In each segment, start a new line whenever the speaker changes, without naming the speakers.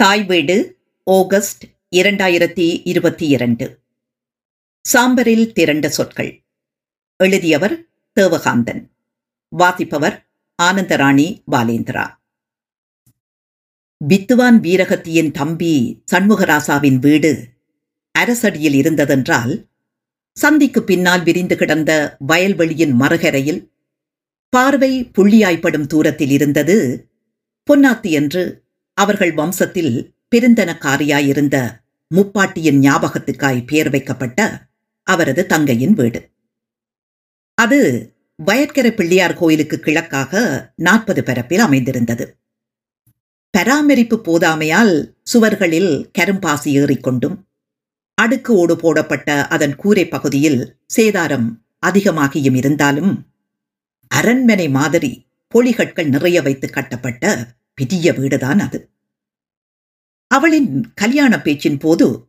தாய் வீடு ஆகஸ்ட் இரண்டாயிரத்தி இருபத்தி இரண்டு. சாம்பரில் திரண்ட சொற்கள். எழுதியவர் தேவகாந்தன். வாசிப்பவர் ஆனந்தராணி பாலேந்திரா. வித்துவான் வீரகத்தியின் தம்பி சண்முகராசாவின் வீடு அரசடியில் இருந்ததென்றால் சந்திக்கு பின்னால் விரிந்து கிடந்த வயல்வெளியின் மறுகரையில் பார்வை புள்ளியாய்ப்படும் தூரத்தில் இருந்தது பொன்னாத்தி என்று அவர்கள் வம்சத்தில் பெருந்தனக்காரியாயிருந்த முப்பாட்டியின் ஞாபகத்துக்காய் பெயர் வைக்கப்பட்ட அவரது தங்கையின் வீடு. அது வயற்கரை பிள்ளையார் கோயிலுக்கு கிழக்காக நாற்பது பரப்பில் அமைந்திருந்தது. பராமரிப்பு போதாமையால் சுவர்களில் கரும்பாசி ஏறிக்கொண்டும் அடுக்கு ஓடு போடப்பட்ட அதன் கூரை பகுதியில் சேதாரம் அதிகமாகியும் இருந்தாலும் அரண்மனை மாதிரி பொலிகட்கள் நிறைய வைத்து கட்டப்பட்ட பெரிய வீடுதான் அது. அவளின் கல்யாண பேச்சின் போது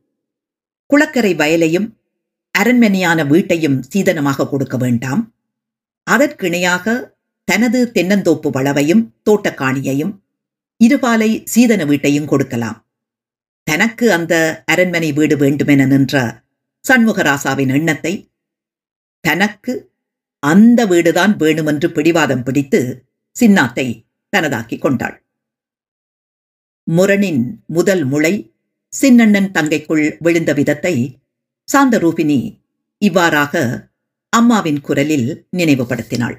குளக்கரை வயலையும் அரண்மனையான வீட்டையும் சீதனமாக கொடுக்க வேண்டாம். அதற்கிணையாக தனது தென்னந்தோப்பு வளவையும் தோட்டக்காணியையும் இருபாலை சீதன வீட்டையும் கொடுக்கலாம். தனக்கு அந்த அரண்மனை வீடு வேண்டுமென நின்ற சண்முகராசாவின் எண்ணத்தை தனக்கு அந்த வீடுதான் வேணுமென்று பிடிவாதம் பிடித்து சின்னாத்தை தனதாக்கிக் கொண்டாள். முரணின் முதல் முளை சின்னண்ணன் தங்கைக்குள் விழுந்த விதத்தை சாந்தரூபினி இவ்வாறாக அம்மாவின் குரலில் நினைவுபடுத்தினாள்.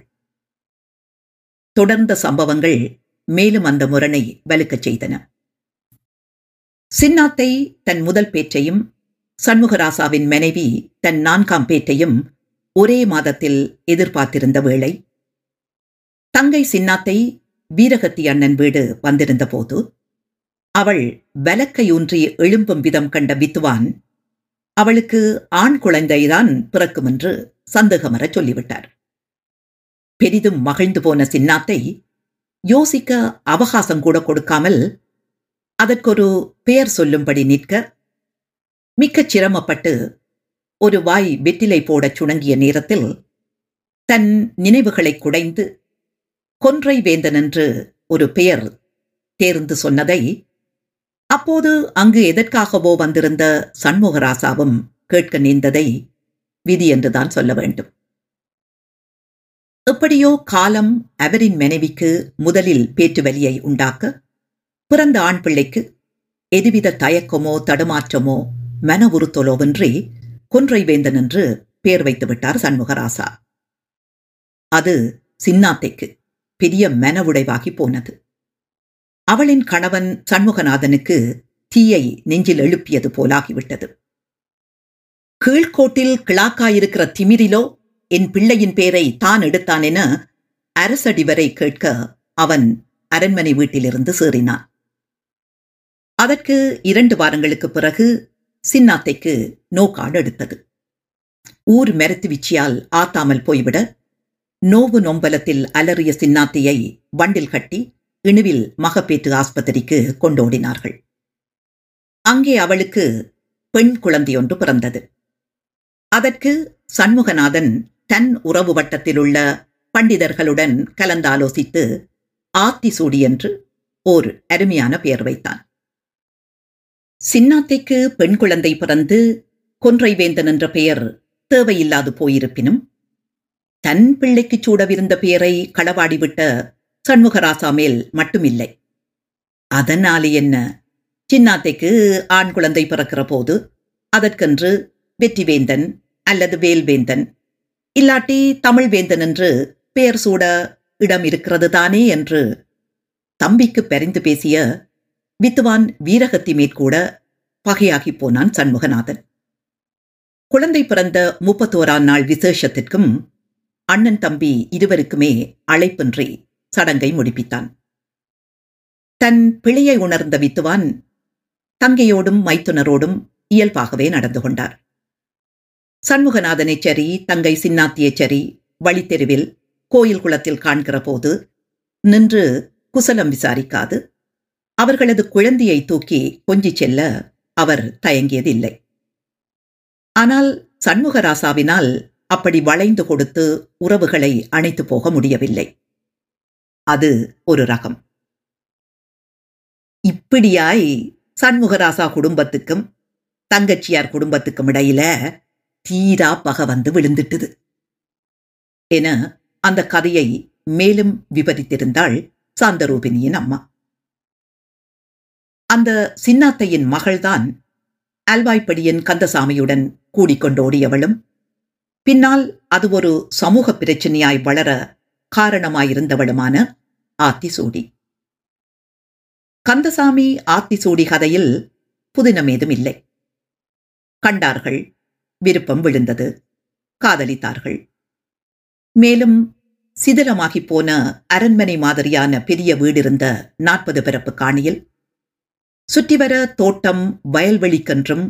தொடர்ந்த சம்பவங்கள் மேலும் அந்த முரணை வலுக்கச் செய்தன. சின்னாத்தை தன் முதல் பேற்றையும் சண்முகராசாவின் மனைவி தன் நான்காம் பேற்றையும் ஒரே மாதத்தில் எதிர்பார்த்திருந்த வேளை தங்கை சின்னாத்தை வீரகத்தி அண்ணன் வீடு வந்திருந்த போது அவள் வலக்கையூன்றி எழும்பும் விதம் கண்ட வித்துவான் அவளுக்கு ஆண் குழந்தைதான் பிறக்கும் என்று சந்தேகமரச் சொல்லிவிட்டார். பெரிதும் மகிழ்ந்து போன சின்னாத்தை யோசிக்க அவகாசம் கூட கொடுக்காமல் அதற்கொரு பெயர் சொல்லும்படி நிற்க மிக்கச் சிரமப்பட்டு ஒரு வாய் வெற்றிலை போடச் சுணங்கிய நேரத்தில் தன் நினைவுகளை குடைந்து கொன்றை வேந்தன் என்று ஒரு பெயர் தேர்ந்து சொன்னதை அப்போது அங்கு எதற்காகவோ வந்திருந்த சண்முகராசாவும் கேட்க நேர்ந்ததை விதி என்றுதான் சொல்ல வேண்டும். எப்படியோ காலம் அவரின் மனைவிக்கு முதலில் பேற்று வலியை உண்டாக்க பிறந்த ஆண் பிள்ளைக்கு எதுவித தயக்கமோ தடுமாற்றமோ மன உறுத்தலோவின்றி கொன்றை வேந்தன் என்று பெயர் வைத்து விட்டார் சண்முகராசா. அது சின்னாத்தைக்கு பெரிய மன உடைவாகி போனது. அவளின் கணவன் சண்முகநாதனுக்கு தீயை நெஞ்சில் எழுப்பியது போலாகிவிட்டது. கீழ்கோட்டில் கிளாக்காயிருக்கிற திமிரிலோ என் பிள்ளையின் பேரை தான் எடுத்தான் என அரசடி வரை கேட்க அவன் அரண்மனை வீட்டிலிருந்து சேறினான். அதற்கு இரண்டு வாரங்களுக்கு பிறகு சின்னாத்தைக்கு நோக்காடு எடுத்தது. ஊர் மெரத்து விச்சியால் ஆத்தாமல் போய்விட நோவு நொம்பலத்தில் அலறிய சின்னாத்தையை வண்டில் கட்டி இணுவில் மகப்பேற்று ஆஸ்பத்திரிக்கு கொண்டோடினார்கள். அங்கே அவளுக்கு பெண் குழந்தையொன்று பிறந்தது. அதற்கு சண்முகநாதன் தன் உறவு வட்டத்தில் உள்ள பண்டிதர்களுடன் கலந்தாலோசித்து ஆத்திசூடி என்று ஓர் அருமையான பெயர் வைத்தான். சின்னாத்தைக்கு பெண் குழந்தை பிறந்து கொன்றைவேந்தன் என்ற பெயர் தேவையில்லாது போயிருப்பினும் தன் பிள்ளைக்கு சூடவிருந்த பெயரை களவாடிவிட்ட சண்முகராசா மேல் மட்டுமில்லை. அதனாலே என்ன? சின்னாத்தைக்கு ஆண் குழந்தை பிறக்கிற போது அதற்கென்று வெற்றிவேந்தன் அல்லது வேல்வேந்தன் இல்லாட்டி தமிழ் வேந்தன் என்று பெயர் சூட இடம் இருக்கிறது தானே என்று தம்பிக்கு பரிந்து பேசிய வித்துவான் வீரகத்தி மேற்கூட பகையாகி போனான் சண்முகநாதன். குழந்தை பிறந்த முப்பத்தோராம் நாள் விசேஷத்திற்கும் அண்ணன் தம்பி இருவருக்குமே அழைப்பின்றி சடங்கை முடிப்பித்தான். தன் பிழையை உணர்ந்த வித்துவான் தங்கையோடும் மைத்துனரோடும் இயல்பாகவே நடந்து கொண்டார். சண்முகநாதனைச் சரி தங்கை சின்னாத்தியைச் சரி வழித்தெருவில் கோயில் குளத்தில் காண்கிற போது நின்று குசலம் விசாரிக்காது. அவர்களது குழந்தையை தூக்கி கொஞ்சிச் செல்ல அவர் தயங்கியதில்லை. ஆனால் சண்முகராசாவினால் அப்படி வளைந்து கொடுத்து உறவுகளை அணைத்து போக முடியவில்லை. அது ஒரு ரகம். இப்படியாய் சண்முகராசா குடும்பத்துக்கும் தங்கச்சியார் குடும்பத்துக்கும் இடையில தீரா பகை வந்து விழுந்துட்டுது. என அந்த கதையை மேலும் விவரித்திருந்தாள் சாந்தரூபினியின் அம்மா. அந்த சின்னாத்தையின் மகள்தான் அல்வாய்ப்படியின் கந்தசாமியுடன் கூடிக்கொண்டோடியவளும் பின்னால் அது ஒரு சமூக பிரச்சனையாய் வளர காரணமாயிருந்தவளுமான ஆத்திசூடி. கந்தசாமி ஆத்திசூடி கதையில் புதினமேதும் இல்லை கண்டார்கள் விருப்பம் விழுந்தது காதலித்தார்கள். மேலும் சிதிலமாகி போன அரண்மனை மாதிரியான பெரிய வீடிருந்த நாற்பது பிறப்பு காணியில் சுற்றிவர தோட்டம் வயல்வெளிக்கென்றும்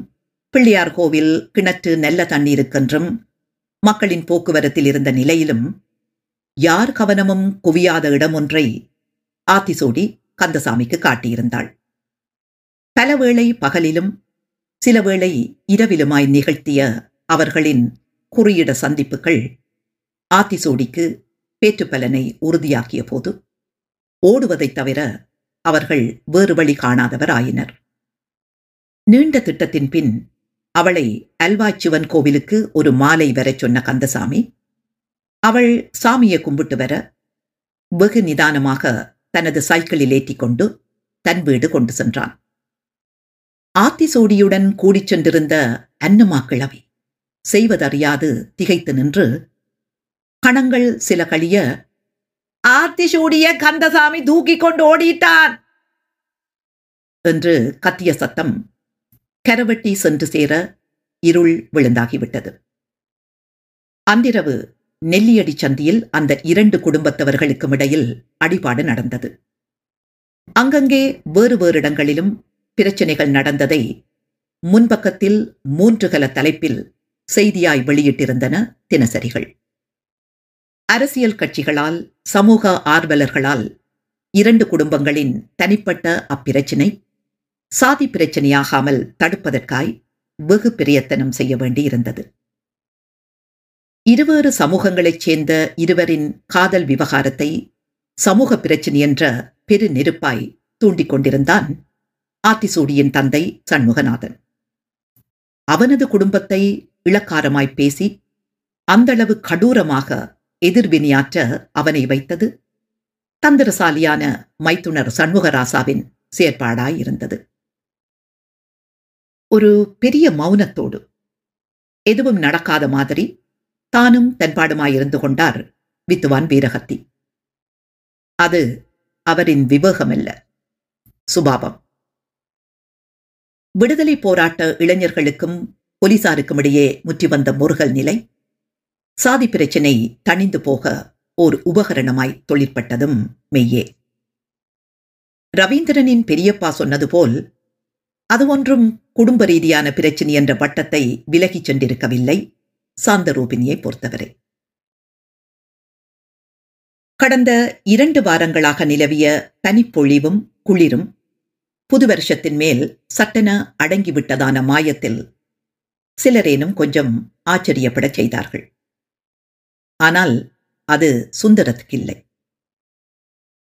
பிள்ளையார் கோவில் கிணற்று நல்ல தண்ணீருக்கென்றும் மக்களின் போக்குவரத்தில் இருந்த நிலையிலும் யார் கவனமும் குவியாத இடம் ஒன்றை ஆத்திசோடி கந்தசாமிக்கு காட்டியிருந்தாள். பலவேளை பகலிலும் சில வேளை இரவிலுமாய் நிகழ்த்திய அவர்களின் குறியிட சந்திப்புகள் ஆத்திசோடிக்கு பேற்றுப்பலனை உறுதியாக்கிய போது ஓடுவதைத் தவிர அவர்கள் வேறு வழி காணாதவர் ஆயினர் நீண்ட திட்டத்தின் பின் அவளை அல்வாச்சிவன் கோவிலுக்கு ஒரு மாலை வரச் சொன்ன கந்தசாமி அவள் சாமியை கும்பிட்டு வர வெகு நிதானமாக தனது சைக்கிளில் ஏற்றிக்கொண்டு தன் வீடு கொண்டு சென்றான். ஆத்திசோடியுடன் கூடிச் சென்றிருந்த அன்னமா கிழவி செய்வதறியாது திகைத்து நின்று கணங்கள் சில கழிய ஆத்திசூடிய கந்தசாமி தூக்கி கொண்டு ஓடிட்டான்! என்று கத்திய சத்தம் கரவெட்டி சென்று சேர இருள் விழுந்தாகிவிட்டது. அன்றிரவு நெல்லியடி சந்தியில் அந்த இரண்டு குடும்பத்தவர்களுக்கும் இடையில் அடிபாடு நடந்தது. அங்கங்கே வேறு வேறு இடங்களிலும் பிரச்சனைகள் நடந்ததை முன்பக்கத்தில் மூன்று கல தலைப்பில் செய்தியாய் வெளியிட்டிருந்தன தினசரிகள். அரசியல் கட்சிகளால் சமூக ஆர்வலர்களால் இரண்டு குடும்பங்களின் தனிப்பட்ட அப்பிரச்சினை சாதி பிரச்சனையாகாமல் தடுப்பதற்காய் வெகு பிரயத்தனம் செய்ய வேண்டியிருந்தது. இருவேறு சமூகங்களைச் சேர்ந்த இருவரின் காதல் விவகாரத்தை சமூக பிரச்சினை என்ற பெரு நெருப்பாய் தூண்டிக் கொண்டிருந்தான் ஆத்திசூடியின் தந்தை சண்முகநாதன். அவனது குடும்பத்தை இளக்காரமாய் பேசி அந்தளவு கடூரமாக எதிர்வினையாற்ற அவனை வைத்தது தந்திரசாலியான மைத்துனர் சண்முகராசாவின் செயற்பாடாயிருந்தது ஒரு பெரிய மௌனத்தோடு எதுவும் நடக்காத மாதிரி தானும் தன்பாடுமாயிருந்து கொண்டார் வித்துவான் வீரகத்தி அது அவரின் விவேகமல்ல சுபாவம். விடுதலை போராட்ட இளைஞர்களுக்கும் போலீசாருக்கும் இடையே முற்றி வந்த முருகல் நிலை சாதி பிரச்சினை தணிந்து போக ஓர் உபகரணமாய் தொழிற்பட்டதும் மெய்யே. ரவீந்திரனின் பெரியப்பா சொன்னது போல் அது ஒன்றும் குடும்ப ரீதியான பிரச்சினை என்ற வட்டத்தை விலகிச் சென்றிருக்கவில்லை. சாந்தரூபிணியை பொறுத்தவரை. கடந்த இரண்டு வாரங்களாக நிலவிய தனிப்பொழிவும் குளிரும் புது வருஷத்தின் மேல் சட்டென அடங்கிவிட்டதான மாயத்தில் சிலரேனும் கொஞ்சம் ஆச்சரியப்படச் செய்தார்கள். ஆனால் அது சுந்தரத்துக்கில்லை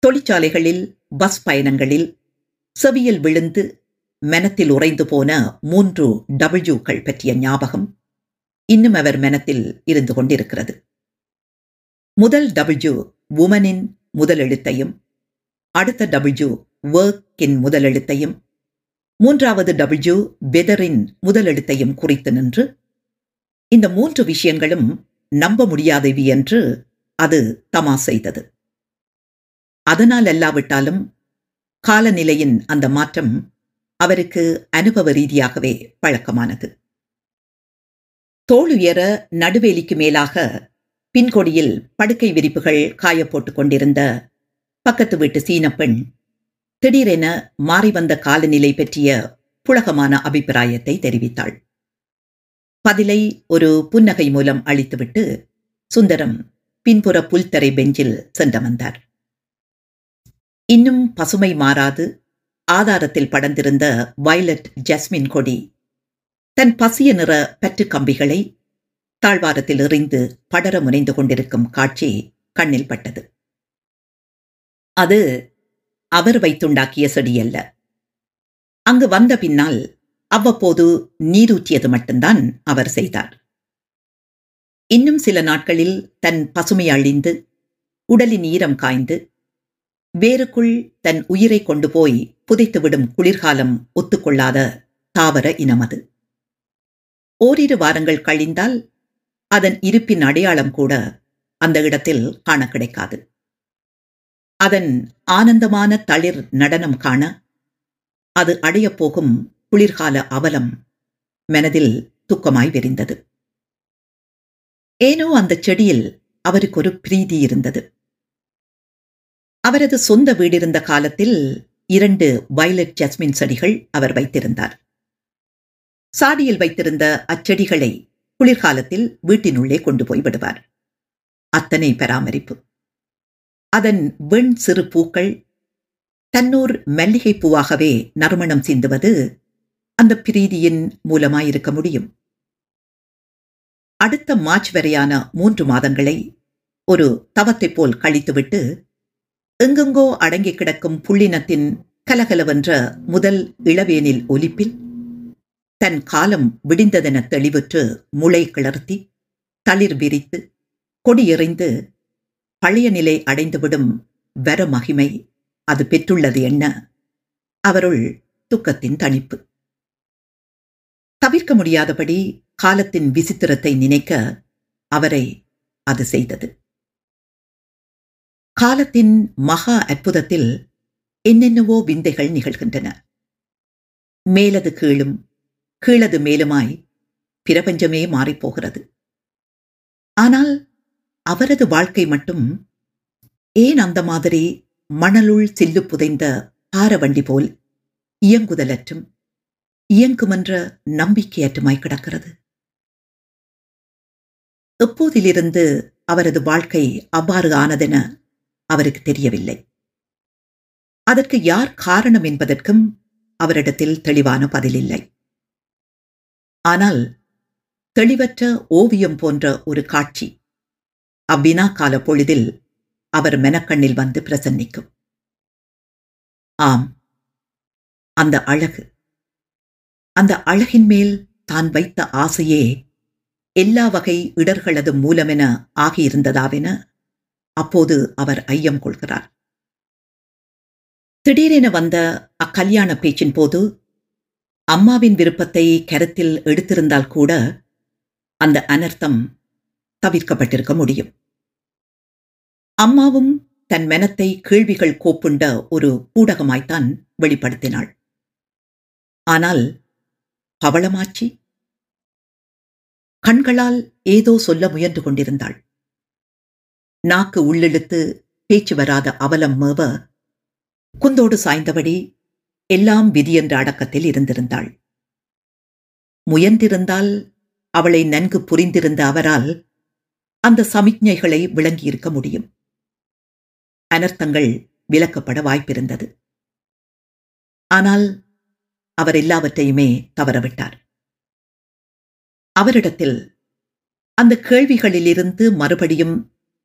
தொழிற்சாலைகளில் பஸ் பயணங்களில் செவியில் விழுந்து மெனத்தில் உறைந்து போன மூன்று டபிள்யூக்கள் பற்றிய ஞாபகம் இன்னும் அவர் மெனத்தில் இருந்து கொண்டிருக்கிறது. முதல் டபிள்யூ உமனின் முதல் எழுத்தையும் அடுத்த டபிள்யூ ஒர்க்கின் முதல் எழுத்தையும் மூன்றாவது டபிள்யூ வெதரின் முதல் எழுத்தையும் குறித்து நின்று இந்த மூன்று விஷயங்களும் நம்ப முடியாதவி என்று அது தமா செய்தது. அதனால் அல்லாவிட்டாலும் காலநிலையின் அந்த மாற்றம் அவருக்கு அனுபவ ரீதியாகவே பழக்கமானது. தோளுயர நடுவேலிக்கு மேலாக பின்கொடியில் படுக்கை விரிப்புகள் காயப்போட்டுக் கொண்டிருந்த பக்கத்து வீட்டு சீனப்பெண் திடீரென மாறி வந்த காலநிலை பற்றிய புலகமான அபிப்பிராயத்தை தெரிவித்தாள். பதிலை ஒரு புன்னகை மூலம் அளித்துவிட்டு சுந்தரம் பின்புற புல்தரை பெஞ்சில் சென்றமர்ந்தார் இன்னும் பசுமை மாறாது ஆதாரத்தில் படர்ந்திருந்த வயலட் ஜஸ்மின் கொடி தன் பசிய நிற பற்று கம்பிகளை தாழ்வாரத்தில் எறிந்து படர முனைந்து கொண்டிருக்கும் காட்சி கண்ணில் பட்டது. அது அவர் வைத்துண்டாக்கிய செடியல்ல. அங்கு வந்த பின்னால் அவ்வப்போது நீரூற்றியது மட்டும்தான் அவர் செய்தார். இன்னும் சில நாட்களில் தன் பசுமை அழிந்து உடலின் ஈரம் காய்ந்து வேருக்குள் தன் உயிரை கொண்டு போய் புதைத்துவிடும் குளிர்காலம் ஒத்துக்கொள்ளாத தாவர இனம் அது. ஓரிரு வாரங்கள் கழிந்தால் அதன் இருப்பின் அடையாளம் கூட அந்த இடத்தில் காண கிடைக்காது. அதன் ஆனந்தமான தளிர் நடனம் காண அது அடையப் போகும் குளிர்கால அவலம் மனதில் துக்கமாய் விரிந்தது. ஏனோ அந்த செடியில் அவருக்கு ஒரு பிரீதி இருந்தது. அவரது சொந்த வீடிருந்த காலத்தில் இரண்டு வயலட் ஜஸ்மின் செடிகள் அவர் வைத்திருந்தார். சாடியில் வைத்திருந்த அச்செடிகளை குளிர்காலத்தில் வீட்டினுள்ளே கொண்டு போய் விடுவார். அத்தனை பராமரிப்பு. அதன் வெண் சிறு பூக்கள் தன்னூர் மல்லிகை பூவாகவே நறுமணம் சிந்துவது அந்த பிரீதியின் மூலமாயிருக்க முடியும். அடுத்த மார்ச் வரையான மூன்று மாதங்களை ஒரு தவத்தைப் போல் கழித்துவிட்டு எங்கெங்கோ அடங்கி கிடக்கும் புள்ளினத்தின் கலகலவென்ற முதல் இளவேனில் ஒலிப்பில் தன் காலம் விடிந்ததென தெளிவுற்று முளை கிளர்த்தி தளிர் விரித்து கொடியெறிந்து பழைய நிலை அடைந்துவிடும் வர மகிமை அது பெற்றுள்ளது என்ன? அவருள் துக்கத்தின் தணிப்பு. தவிர்க்க முடியாதபடி காலத்தின் விசித்திரத்தை நினைக்க அவரை அது செய்தது. காலத்தின் மகா அற்புதத்தில் என்னென்னவோ விந்தைகள் நிகழ்கின்றன. மேலது கீழும் கீழது மேலுமாய் பிரபஞ்சமே மாறிப்போகிறது. ஆனால் அவரது வாழ்க்கை மட்டும் ஏன் அந்த மாதிரி மணலுள் சில்லு புதைந்த பாரவண்டி போல் இயங்குதலற்றும் இயங்குமென்ற நம்பிக்கையற்றுமாய் கிடக்கிறது? எப்போதிலிருந்து அவரது வாழ்க்கை அவ்வாறு ஆனதென அவருக்கு தெரியவில்லை. அதற்கு யார் காரணம் என்பதற்கும் அவரிடத்தில் தெளிவான பதிலில்லை. ஆனால் தெளிவற்ற ஓவியம் போன்ற ஒரு காட்சி அவ்வினா கால பொழுதில் அவர் மெனக்கண்ணில் வந்து பிரசன்னிக்கும். ஆம் அந்த அழகு அந்த அழகின் மேல் தான் வைத்த ஆசையே எல்லா வகை இடர்களது மூலமென ஆகியிருந்ததாவென அப்போது அவர் ஐயம் கொள்கிறார். திடீரென வந்த அக்கல்யாண பேச்சின் போது அம்மாவின் விருப்பத்தை கருத்தில் எடுத்திருந்தால் கூட அந்த அனர்த்தம் தவிர்க்கப்பட்டிருக்க முடியும். அம்மாவும் தன் மனத்தை கேள்விகள் கோப்புண்ட ஒரு கூடகமாய்த்தான் வெளிப்படுத்தினாள். ஆனால் பவளமாச்சி கண்களால் ஏதோ சொல்ல முயன்று கொண்டிருந்தாள். நாக்கு உள்ளிழுத்து பேச்சு வராத அவலம் மேவ குந்தோடு சாய்ந்தபடி எல்லாம் விதி என்ற அடக்கத்தில் இருந்திருந்தாள். முயன்றிருந்தால் அவளை நன்கு புரிந்திருந்த அவரால் அந்த சமிக்ஞைகளை விளங்கியிருக்க முடியும். அனர்த்தங்கள் விலக்கப்பட வாய்ப்பிருந்தது. ஆனால் அவர் எல்லாவற்றையுமே தவறவிட்டார். அவரிடத்தில் அந்த கேள்விகளிலிருந்து மறுபடியும்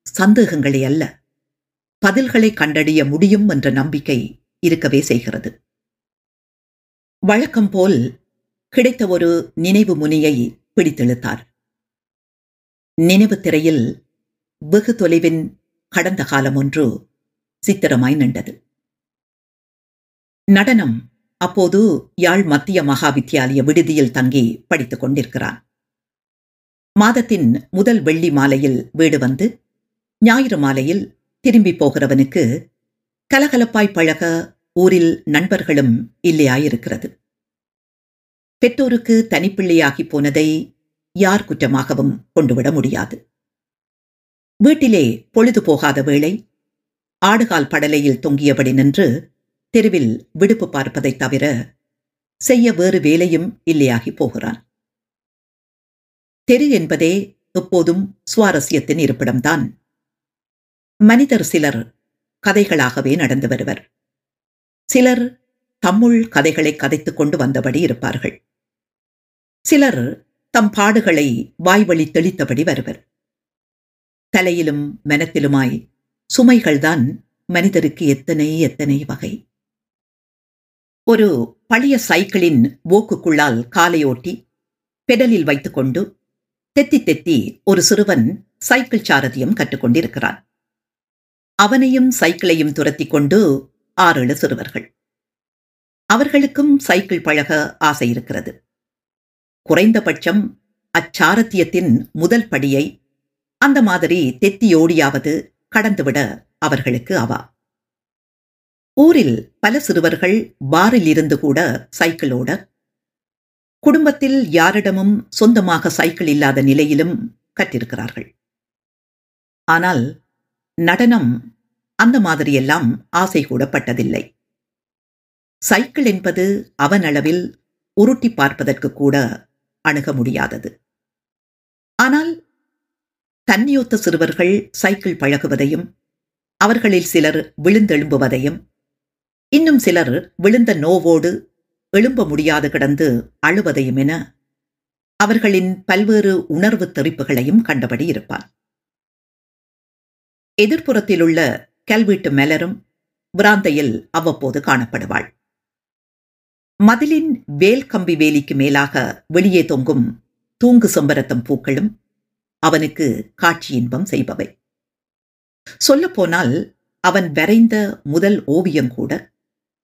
சந்தேகங்களை அல்ல பதில்களை கண்டறிய முடியும் என்ற நம்பிக்கை இருக்கவே செய்கிறது. வழக்கம் போல் கிடைத்த ஒரு நினைவு முனியை பிடித்தெழுத்தார். நினைவு திரையில் வெகு தொலைவின் கடந்த காலம் ஒன்று சித்திரமாய் நின்றது. நடனம் அப்போது யாழ் மத்திய மகா வித்தியாலய விடுதியில் தங்கி படித்துக் கொண்டிருக்கிறான். மாதத்தின் முதல் வெள்ளி மாலையில் வீடு வந்து ஞாயிறு மாலையில் திரும்பி போகிறவனுக்கு கலகலப்பாய் பழக ஊரில் நண்பர்களும் இல்லையாயிருக்கிறது. பெற்றோருக்கு தனிப்பிள்ளையாகி போனதை யார் குற்றமாகவும் கொண்டுவிட முடியாது. வீட்டிலே பொழுது போகாத வேளை ஆடுகால் படலையில் தொங்கியபடி நின்று தெருவில் விடுப்பு பார்ப்பதைத் தவிர செய்ய வேறு வேலையும் இல்லையாகி போகிறான். தெரு என்பதே எப்போதும் சுவாரஸ்யத்தின் இருப்பிடம்தான். மனிதர் சிலர் கதைகளாகவே நடந்து வருவர். சிலர் தம்முள் கதைகளை கதைத்துக் கொண்டு வந்தபடி இருப்பார்கள். சிலர் தம் பாடுகளை வாய்வழி தெளித்தபடி வருவர். தலையிலும் மனத்திலுமாய் சுமைகள்தான் மனிதருக்கு எத்தனை எத்தனை வகை. ஒரு பழைய சைக்கிளின் ஓக்குக்குள்ளால் காலையோட்டி பெடலில் வைத்துக்கொண்டு தெத்தி தெத்தி ஒரு சிறுவன் சைக்கிள் சாரதியம் கற்றுக்கொண்டிருக்கிறான் அவனையும் சைக்கிளையும் துரத்தி கொண்டு ஆறேழு சிறுவர்கள். அவர்களுக்கும் சைக்கிள் பழக ஆசை இருக்கிறது. குறைந்தபட்சம் அச்சாரத்தியத்தின் முதல் படியை அந்த மாதிரி தெத்தியோடியாவது கடந்துவிட அவர்களுக்கு அவா. ஊரில் பல சிறுவர்கள் பாரில் இருந்து கூட சைக்கிளோட குடும்பத்தில் யாரிடமும் சொந்தமாக சைக்கிள் இல்லாத நிலையிலும் கற்றிருக்கிறார்கள். ஆனால் நடனம் அந்த மாதிரியெல்லாம் ஆசை கூடப்பட்டதில்லை. சைக்கிள் என்பது அவனளவில் உருட்டி பார்ப்பதற்கு கூட அணுக முடியாதது. ஆனால் தன்னியொத்த சிறுவர்கள் சைக்கிள் பழகுவதையும் அவர்களில் சிலர் விழுந்தெழும்புவதையும் இன்னும் சிலர் விழுந்த நோவோடு எழும்ப முடியாது கிடந்து அழுவதையும் என அவர்களின் பல்வேறு உணர்வு தெரிப்புகளையும் கண்டபடி இருப்பான். எதிர்ப்புறத்திலுள்ள கல்வீட்டு மலரும் பிராந்தையில் அவ்வப்போது காணப்படுவாள். மதிலின் வேல் கம்பி வேலிக்கு மேலாக வெளியே தொங்கும் தூங்கு செம்பரத்தம் பூக்களும் அவனுக்கு காட்சி இன்பம் செய்பவை. சொல்லப்போனால் அவன் வரைந்த முதல் ஓவியம் கூட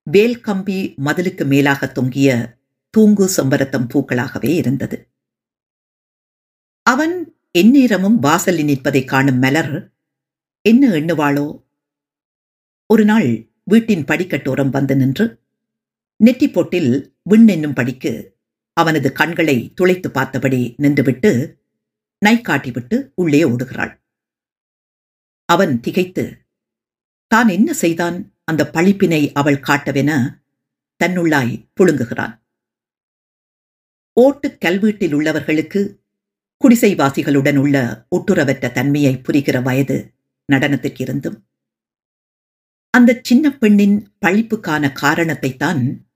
வேல் கம்பி மதிலுக்கு மேலாக தொங்கிய தூங்கு செம்பரத்தம் பூக்களாகவே இருந்தது. அவன் எந்நேரமும் வாசலில் நிற்பதை காணும் மலர் என்ன எண்ணுவாளோ ஒரு நாள் வீட்டின் படிக்கட்டோரம் வந்து நின்று நெற்றி போட்டில் விண் என்னும் படிக்கு அவனது கண்களை துளைத்து பார்த்தபடி நின்றுவிட்டு நை காட்டிவிட்டு உள்ளே ஓடுகிறாள். அவன் திகைத்து தான் என்ன செய்தான் அந்த பழிப்பினை அவள் காட்டவென? தன்னுள்ளாய் புழுங்குகிறான். ஓட்டுக் கல்வீட்டில் உள்ளவர்களுக்கு குடிசைவாசிகளுடன் உள்ள ஒட்டுறவற்ற தன்மையை புரிகிற வயது நடனத்திற்கிருந்தும் இருந்தும் அந்த சின்ன பெண்ணின் பழிப்புக்கான காரணத்தை தான்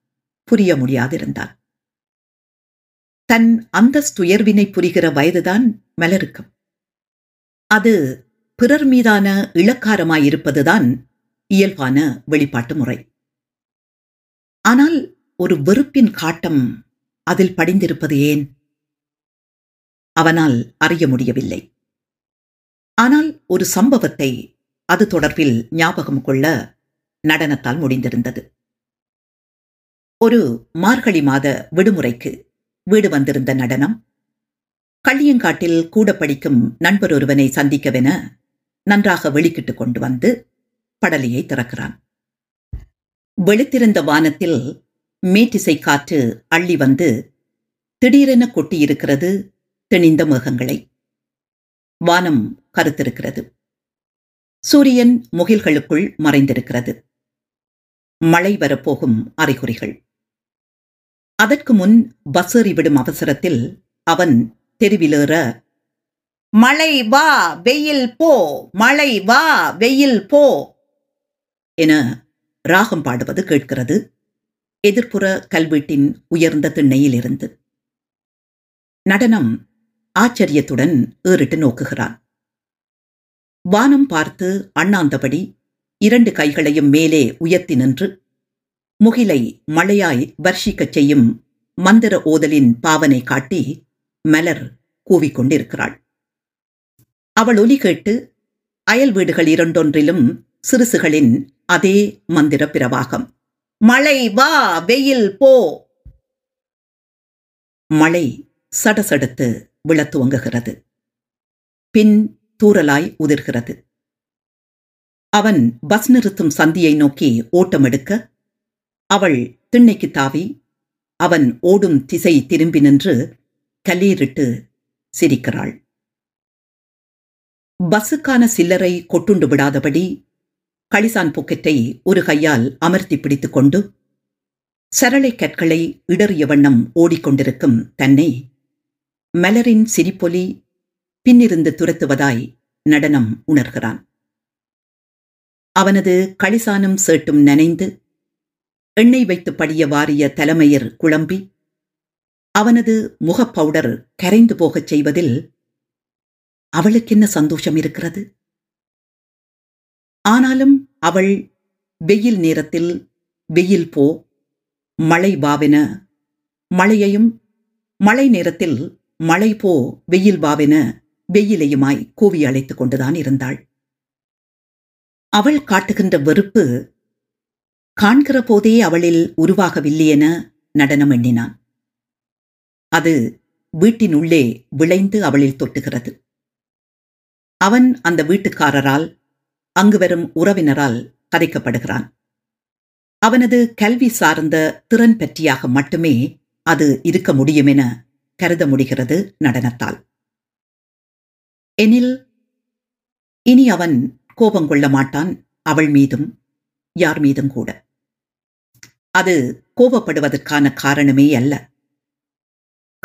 புரிய முடியாதிருந்தான் தன் அந்தஸ்துயர்வினை புரிகிற வயதுதான் மலருக்கும். அது பிறர் மீதான இளக்காரமாயிருப்பதுதான் இயல்பான வெளிப்பாட்டு முறை. ஆனால் ஒரு வெறுப்பின் காட்டம் அதில் படிந்திருப்பது ஏன்? அவனால் அறிய முடியவில்லை. ஆனால் ஒரு சம்பவத்தை அது தொடர்பில் ஞாபகம் கொள்ள நடனத்தால் முடிந்திருந்தது. ஒரு மார்கழி மாத விடுமுறைக்கு வீடு வந்திருந்த நடனம் கள்ளியங்காட்டில் கூட படிக்கும் நண்பர் ஒருவனை சந்திக்கவென நன்றாக வெளிக்கிட்டு கொண்டு வந்து படலையை திறக்கிறான். வெளுத்திருந்த வானத்தில் மேட்டிசை காற்று அள்ளி வந்து திடீரென கொட்டியிருக்கிறது திணிந்த மேகங்களை. வானம் கருத்திருக்கிறது. சூரியன் முகில்களுக்குள் மறைந்திருக்கிறது. மழை வரப்போகும் அறிகுறிகள். அதற்கு முன் பஸ் ஏறிவிடும் அவசரத்தில் அவன் தெருவிலேற மழை வா வெயில் போ மழை வா வெயில் போ என ராகம் பாடுவது கேட்கிறது. எதிர்ப்புற கல்வீட்டின் உயர்ந்த திண்ணையிலிருந்து. நடனம் ஆச்சரியத்துடன் ஏறிட்டு நோக்குகிறான். வானம் பார்த்து அண்ணாந்தபடி இரண்டு கைகளையும் மேலே உயர்த்தி நின்று முகிலை மழையாய் வர்ஷிக்கச் செய்யும் மந்திர ஓதலின் பாவனை காட்டி மலர் கூவிக்கொண்டிருக்கிறாள். அவள் ஒலி கேட்டு அயல் வீடுகள் இரண்டொன்றிலும் சிறுசுகளின் அதே மந்திர பிரவாகம். மழை வா வெயில் போ. மழை சடசடுத்து விழத் துவங்குகிறது. பின் தூறலாய் உதிர்கிறது. அவன் பஸ் நிறுத்தும் சந்தியை நோக்கி ஓட்டம் எடுக்க அவள் திண்ணைக்கு தாவி அவன் ஓடும் திசை திரும்பி நின்று கல்லீரிட்டு சிரிக்கிறாள். பஸ்ஸுக்கான சில்லறை கொட்டுண்டு விடாதபடி களிசான் பொக்கெட்டை ஒரு கையால் அமர்த்தி பிடித்துக் கொண்டு சரளை கற்களை இடறிய வண்ணம் ஓடிக்கொண்டிருக்கும் தன்னை மலரின் சிரிப்பொலி பின்னிருந்து துரத்துவதாய் நடனம் உணர்கிறான். அவனது களிசானும் சேட்டும் நனைந்து எண்ணெய் வைத்து படிய வாரிய தலைமையர் குழம்பி அவனது முகப் பவுடர் கரைந்து போகச் செய்வதில் அவளுக்கென்ன சந்தோஷம் இருக்கிறது? ஆனாலும் அவள் வெயில் நேரத்தில் வெயில் போ மழை வாவென மழையையும் மழை நேரத்தில் மழை போ வெயில் வாவென வெயிலையுமாய் கூவி அழைத்துக் கொண்டுதான் இருந்தாள். அவள் காட்டுகின்ற வெறுப்பு காண்கிற போதே அவளில் உருவாகவில்லையென நடனம் எண்ணினான். அது வீட்டின் உள்ளே விளைந்து அவளில் தொட்டுகிறது. அவன் அந்த வீட்டுக்காரரால் அங்கு வரும் உறவினரால் கதைக்கப்படுகிறான். அவனது கல்வி சார்ந்த திறன் பற்றியாக மட்டுமே அது இருக்க முடியும் என கருத முடிகிறது நடனத்தால். எனில் இனி அவன் கோபம் கொள்ள மாட்டான் அவள் மீதும் யார் மீதும் கூட. அது கோபப்படுவதற்கான காரணமே அல்ல.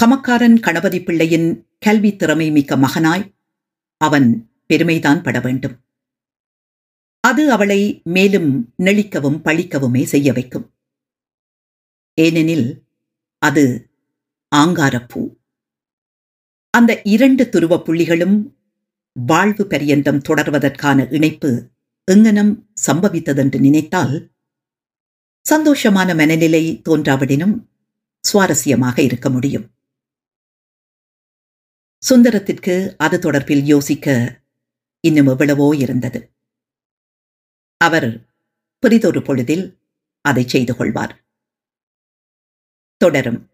கமக்காரன் கணபதி பிள்ளையின் கல்வி திறமை மிக்க மகனாய் அவன் பெருமைதான் பட வேண்டும். அது அவளை மேலும் நெளிக்கவும் பழிக்கவுமே செய்ய வைக்கும். ஏனெனில் அது ஆங்காரப்பூ. அந்த இரண்டு துருவ புள்ளிகளும் வாழ்வு பரியந்தம் தொடர்வதற்கான இணைப்பு எங்கனம் சம்பவித்ததென்று நினைத்தால் சந்தோஷமான மனநிலை தோன்றாவிடினும் சுவாரஸ்யமாக இருக்க முடியும். சுந்தரத்திற்கு அது தொடர்பில் யோசிக்க இன்னும் எவ்வளவோ இருந்தது. அவர் பிரிதொரு பொழுதில் அதை செய்து கொள்வார். தொடரும்.